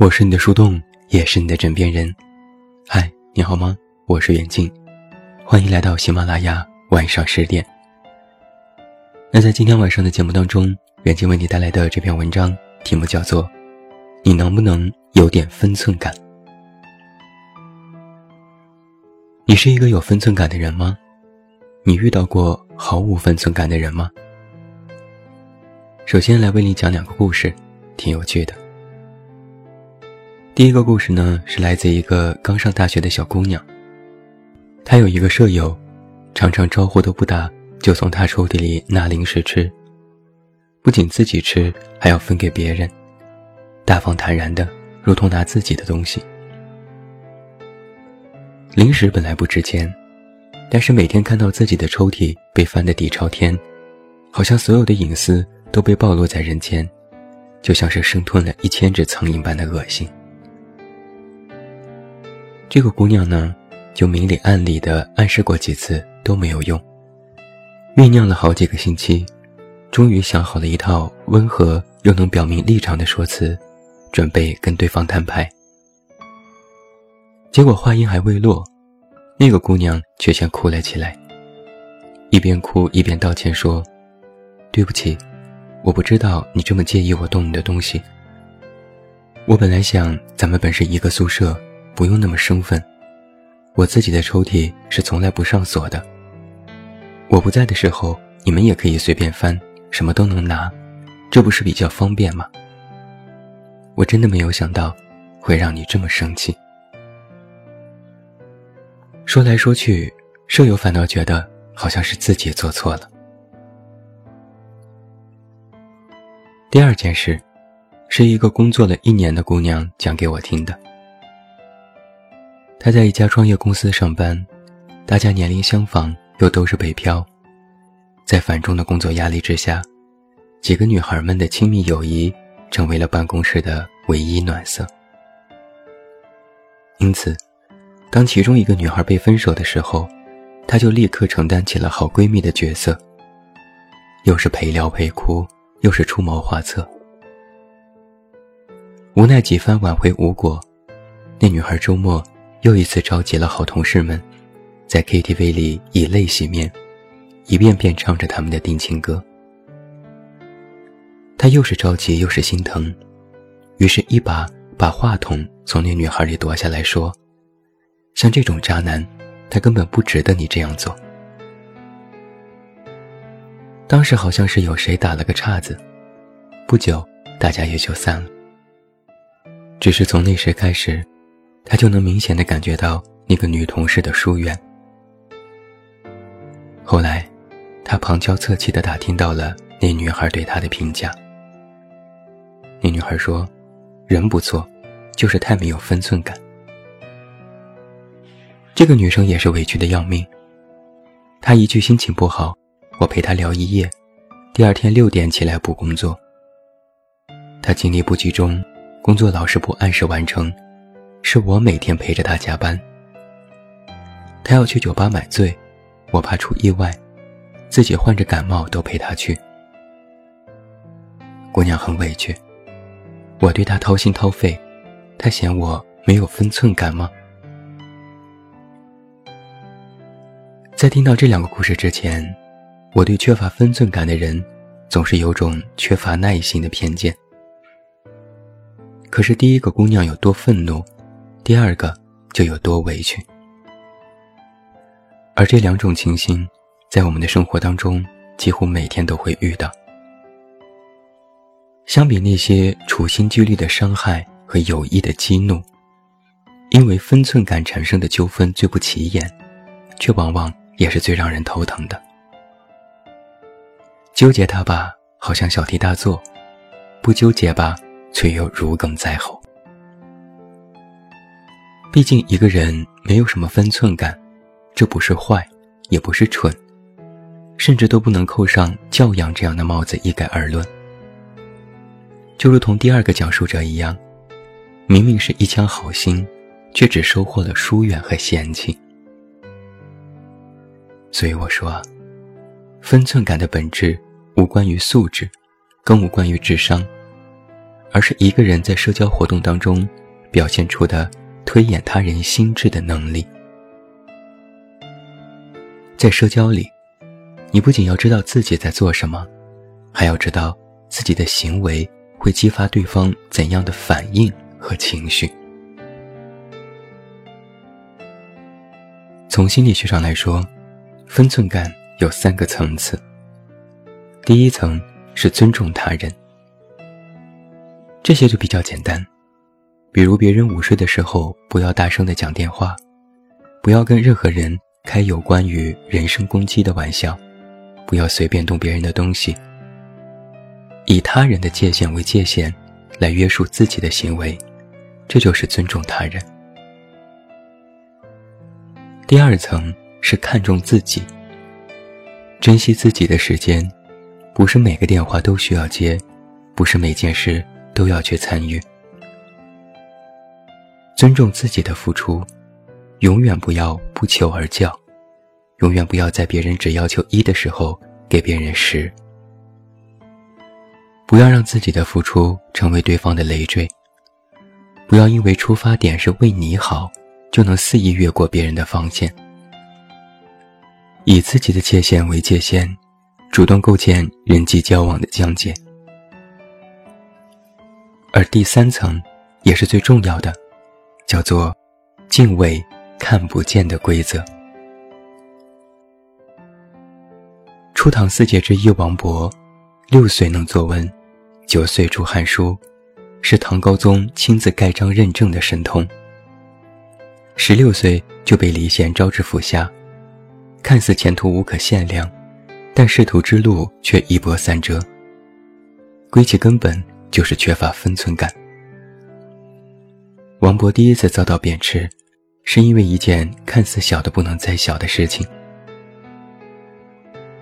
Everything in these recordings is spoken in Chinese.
我是你的树洞，也是你的枕边人。嗨，你好吗？我是远近，欢迎来到喜马拉雅晚上十点。那在今天晚上的节目当中，远近为你带来的这篇文章题目叫做《你能不能有点分寸感》？你是一个有分寸感的人吗？你遇到过毫无分寸感的人吗？首先来为你讲两个故事，挺有趣的。第一个故事呢，是来自一个刚上大学的小姑娘。她有一个舍友，常常招呼都不打，就从她抽屉里拿零食吃，不仅自己吃，还要分给别人，大方坦然的，如同拿自己的东西。零食本来不值钱，但是每天看到自己的抽屉被翻得底朝天，好像所有的隐私都被暴露在人间，就像是生吞了一千只苍蝇般的恶心。这个姑娘呢，就明里暗里的暗示过几次都没有用，酝酿了好几个星期，终于想好了一套温和又能表明立场的说辞，准备跟对方摊牌。结果话音还未落，那个姑娘却先哭了起来，一边哭一边道歉说：“对不起，我不知道你这么介意我动你的东西。我本来想咱们本是一个宿舍。”不用那么生分，我自己的抽屉是从来不上锁的。我不在的时候，你们也可以随便翻，什么都能拿，这不是比较方便吗？我真的没有想到，会让你这么生气。说来说去，舍友反倒觉得好像是自己做错了。第二件事，是一个工作了一年的姑娘讲给我听的。他在一家创业公司上班，大家年龄相仿，又都是北漂，在繁重的工作压力之下，几个女孩们的亲密友谊成为了办公室的唯一暖色。因此，当其中一个女孩被分手的时候，她就立刻承担起了好闺蜜的角色，又是陪聊陪哭，又是出谋划策。无奈几番挽回无果，那女孩周末。又一次召集了好同事们，在 KTV 里以泪洗面，一遍遍唱着他们的定情歌。他又是着急又是心疼，于是，一把把话筒从那女孩里夺下来说：“像这种渣男，他根本不值得你这样做。”当时好像是有谁打了个岔子，不久大家也就散了。只是从那时开始。他就能明显的感觉到那个女同事的疏远。后来，他旁敲侧击的打听到了那女孩对他的评价。那女孩说：“人不错，就是太没有分寸感。”这个女生也是委屈的要命。她一句心情不好，我陪她聊一夜，第二天六点起来补工作。她精力不集中，工作老是不按时完成。是我每天陪着他加班。他要去酒吧买醉，我怕出意外，自己患着感冒都陪他去。姑娘很委屈，我对她掏心掏肺，她嫌我没有分寸感吗？在听到这两个故事之前，我对缺乏分寸感的人，总是有种缺乏耐心的偏见。可是第一个姑娘有多愤怒？第二个就有多委屈，而这两种情形，在我们的生活当中几乎每天都会遇到。相比那些处心积虑的伤害和有意的激怒，因为分寸感产生的纠纷最不起眼，却往往也是最让人头疼的。纠结它吧，好像小题大做；不纠结吧，却又如鲠在喉。毕竟一个人没有什么分寸感，这不是坏，也不是蠢，甚至都不能扣上教养这样的帽子一概而论。就如同第二个讲述者一样，明明是一腔好心，却只收获了疏远和嫌弃。所以我说，分寸感的本质无关于素质，更无关于智商，而是一个人在社交活动当中表现出的推演他人心智的能力。在社交里，你不仅要知道自己在做什么，还要知道自己的行为会激发对方怎样的反应和情绪。从心理学上来说，分寸感有三个层次。第一层是尊重他人，这些就比较简单，比如别人午睡的时候不要大声的讲电话，不要跟任何人开有关于人身攻击的玩笑，不要随便动别人的东西，以他人的界限为界限，来约束自己的行为，这就是尊重他人。第二层是看重自己，珍惜自己的时间。不是每个电话都需要接，不是每件事都要去参与。尊重自己的付出，永远不要不求而教，永远不要在别人只要求一的时候给别人十。不要让自己的付出成为对方的累赘，不要因为出发点是为你好，就能肆意越过别人的防线。以自己的界限为界限。主动构建人际交往的疆界，而第三层，也是最重要的，叫做敬畏看不见的规则。初唐四杰之一王勃，六岁能作文，九岁著《汉书》，是唐高宗亲自盖章认证的神童。十六岁就被李贤招至府下，看似前途无可限量。但仕途之路却一波三折。归其根本，就是缺乏分寸感。王勃第一次遭到贬斥，是因为一件看似小的不能再小的事情。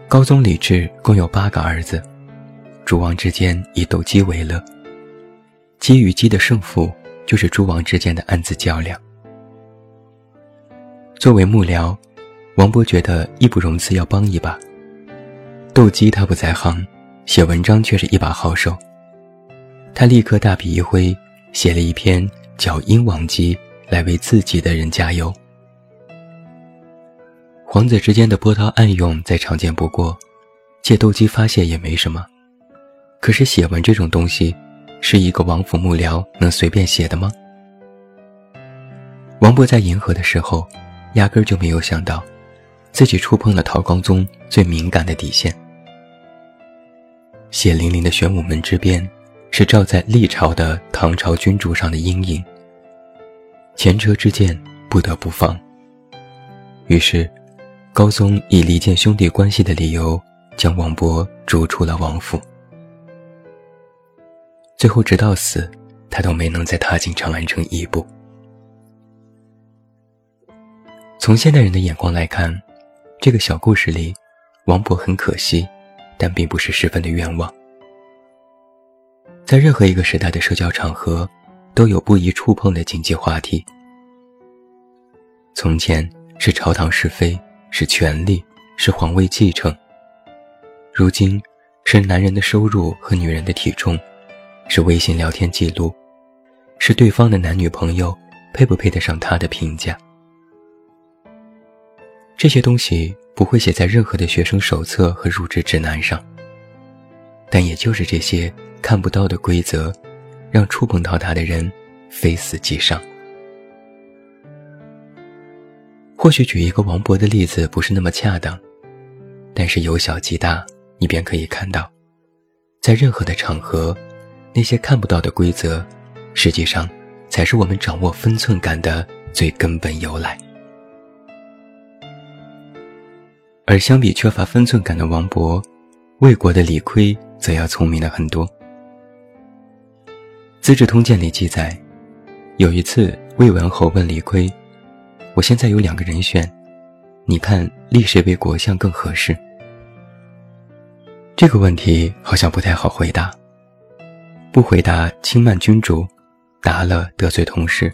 高宗李治共有八个儿子，诸王之间以斗鸡为乐，鸡与鸡的胜负就是诸王之间的暗自较量。作为幕僚，王勃觉得义不容辞要帮一把。斗鸡他不在行，写文章却是一把好手。他立刻大笔一挥，写了一篇《叫鹰王姬》，来为自己的人加油。皇子之间的波涛暗涌再常见不过，借斗鸡发泄也没什么。可是写文这种东西，是一个王府幕僚能随便写的吗？王勃在银河的时候，压根就没有想到，自己触碰了陶光宗最敏感的底线。血淋淋的玄武门之变，是照在历朝的唐朝君主上的阴影。前车之鉴，不得不防。于是，高宗以离间兄弟关系的理由，将王勃逐出了王府。最后，直到死，他都没能再踏进长安城一步。从现代人的眼光来看，这个小故事里，王勃很可惜。但并不是十分的冤枉。在任何一个时代的社交场合，都有不宜触碰的禁忌话题。从前是朝堂是非，是权力，是皇位继承；如今是男人的收入和女人的体重，是微信聊天记录，是对方的男女朋友配不配得上他的评价。这些东西。不会写在任何的学生手册和入职指南上。但也就是这些看不到的规则，让触碰到它的人非死即伤。或许举一个王勃的例子不是那么恰当，但是由小及大，你便可以看到，在任何的场合，那些看不到的规则，实际上才是我们掌握分寸感的最根本由来。而相比缺乏分寸感的王勃，魏国的李悝则要聪明了很多。《资治通鉴》里记载，有一次魏文侯问李悝：“我现在有两个人选，你看立谁为国相更合适？”这个问题好像不太好回答。不回答轻慢君主，答了得罪同事；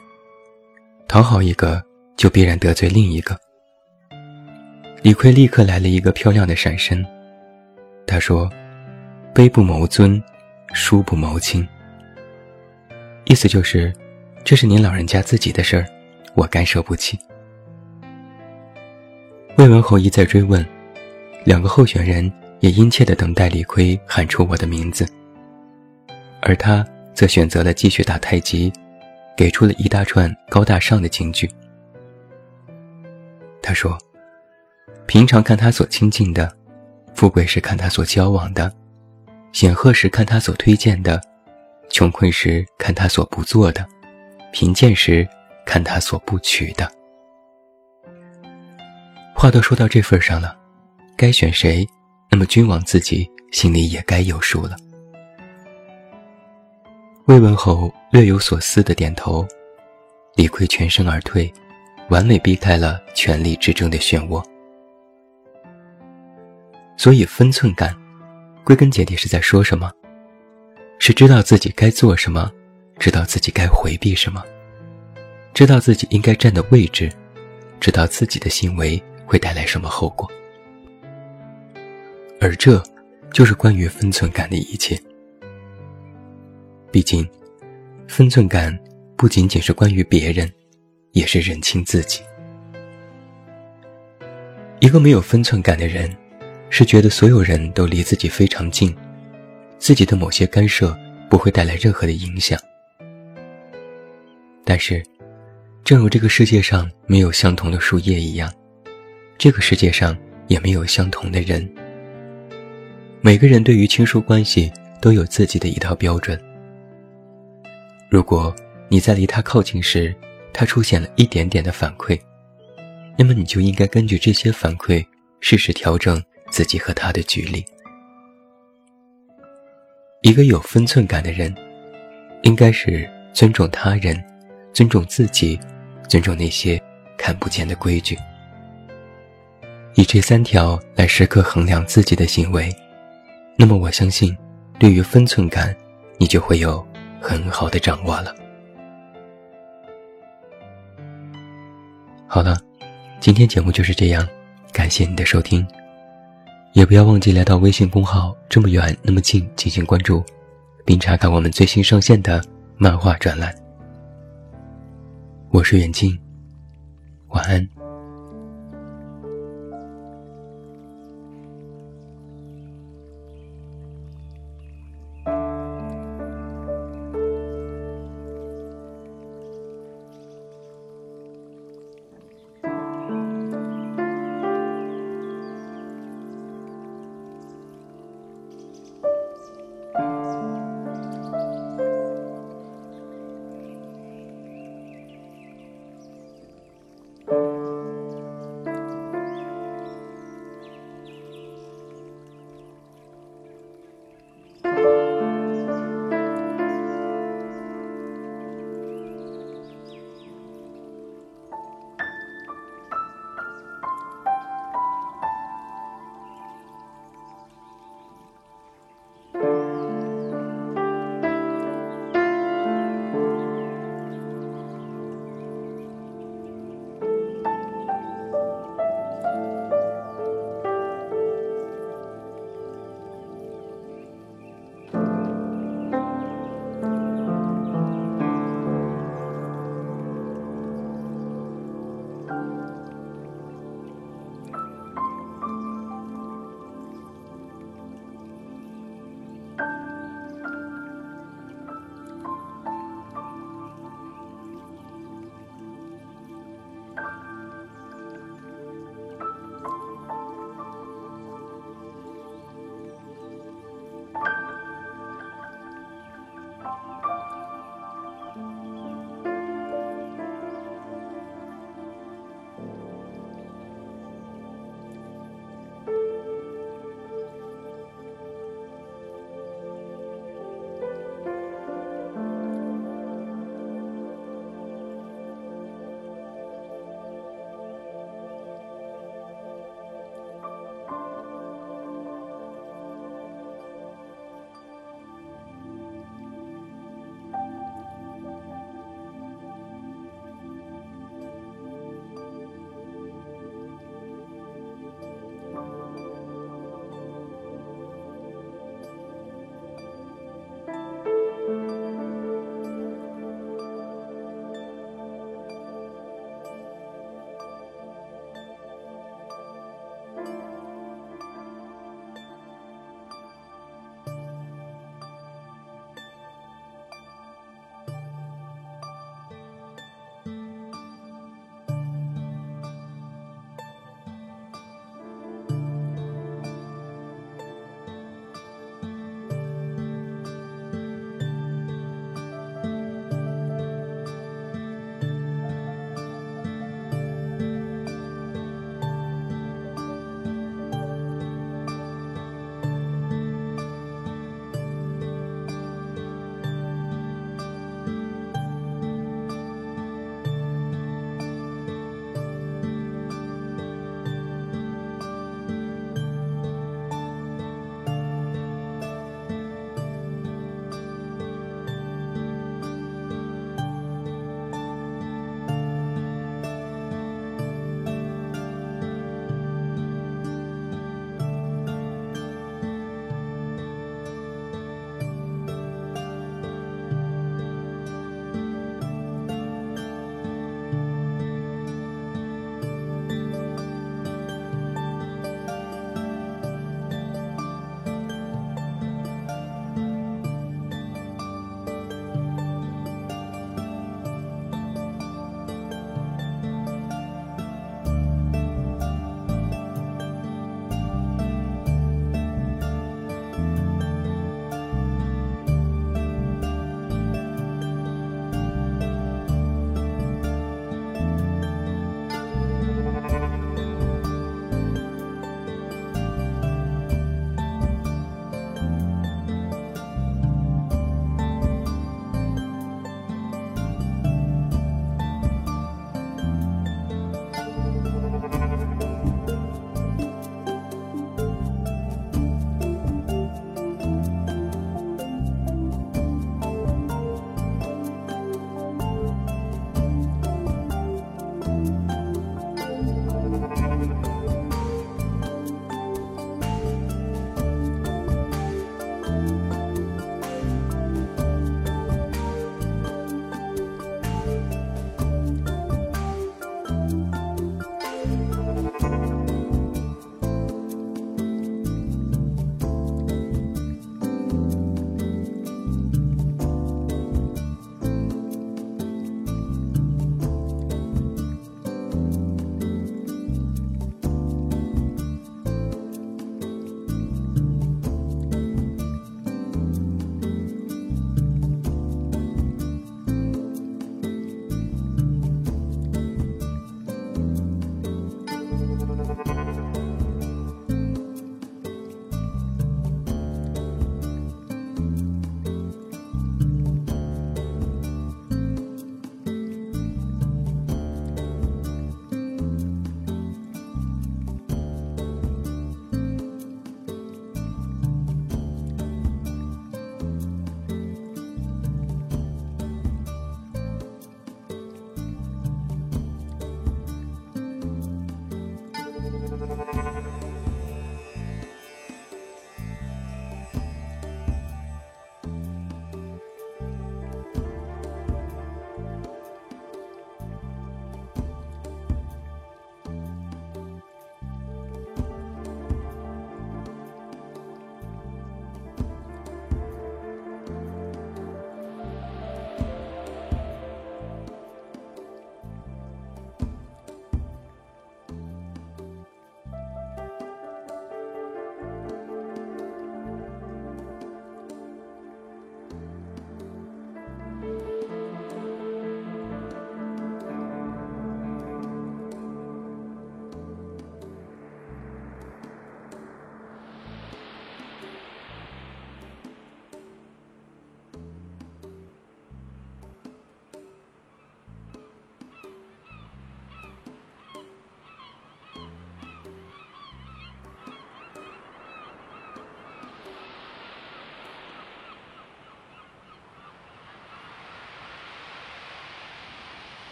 讨好一个，就必然得罪另一个。李逵立刻来了一个漂亮的闪身，他说：“卑不谋尊，疏不谋亲。”意思就是，这是您老人家自己的事儿，我干涉不起。魏文侯一再追问，两个候选人也殷切地等待李逵喊出我的名字，而他则选择了继续打太极，给出了一大串高大上的金句。他说：“平常看他所亲近的，富贵是看他所交往的，显赫时看他所推荐的。”穷困时看他所不做的，贫贱时看他所不取的。话都说到这份上了，该选谁，那么君王自己心里也该有数了。魏文侯略有所思的点头，李逵全身而退，完美避开了权力之争的漩涡。所以分寸感，归根结底是在说什么？是知道自己该做什么，知道自己该回避什么，知道自己应该站的位置，知道自己的行为会带来什么后果。而这，就是关于分寸感的一切。毕竟，分寸感不仅仅是关于别人，也是认清自己。一个没有分寸感的人，是觉得所有人都离自己非常近。自己的某些干涉不会带来任何的影响，但是，正如这个世界上没有相同的树叶一样，这个世界上也没有相同的人。每个人对于亲疏关系都有自己的一套标准。如果你在离他靠近时，他出现了一点点的反馈，那么你就应该根据这些反馈，适时调整自己和他的距离。一个有分寸感的人，应该是尊重他人、尊重自己、尊重那些看不见的规矩，以这三条来时刻衡量自己的行为。那么，我相信，对于分寸感，你就会有很好的掌握了。好了，今天节目就是这样，感谢你的收听。也不要忘记来到微信公号“这么远那么近”进行关注，并查看我们最新上线的漫画专栏。我是远近，晚安。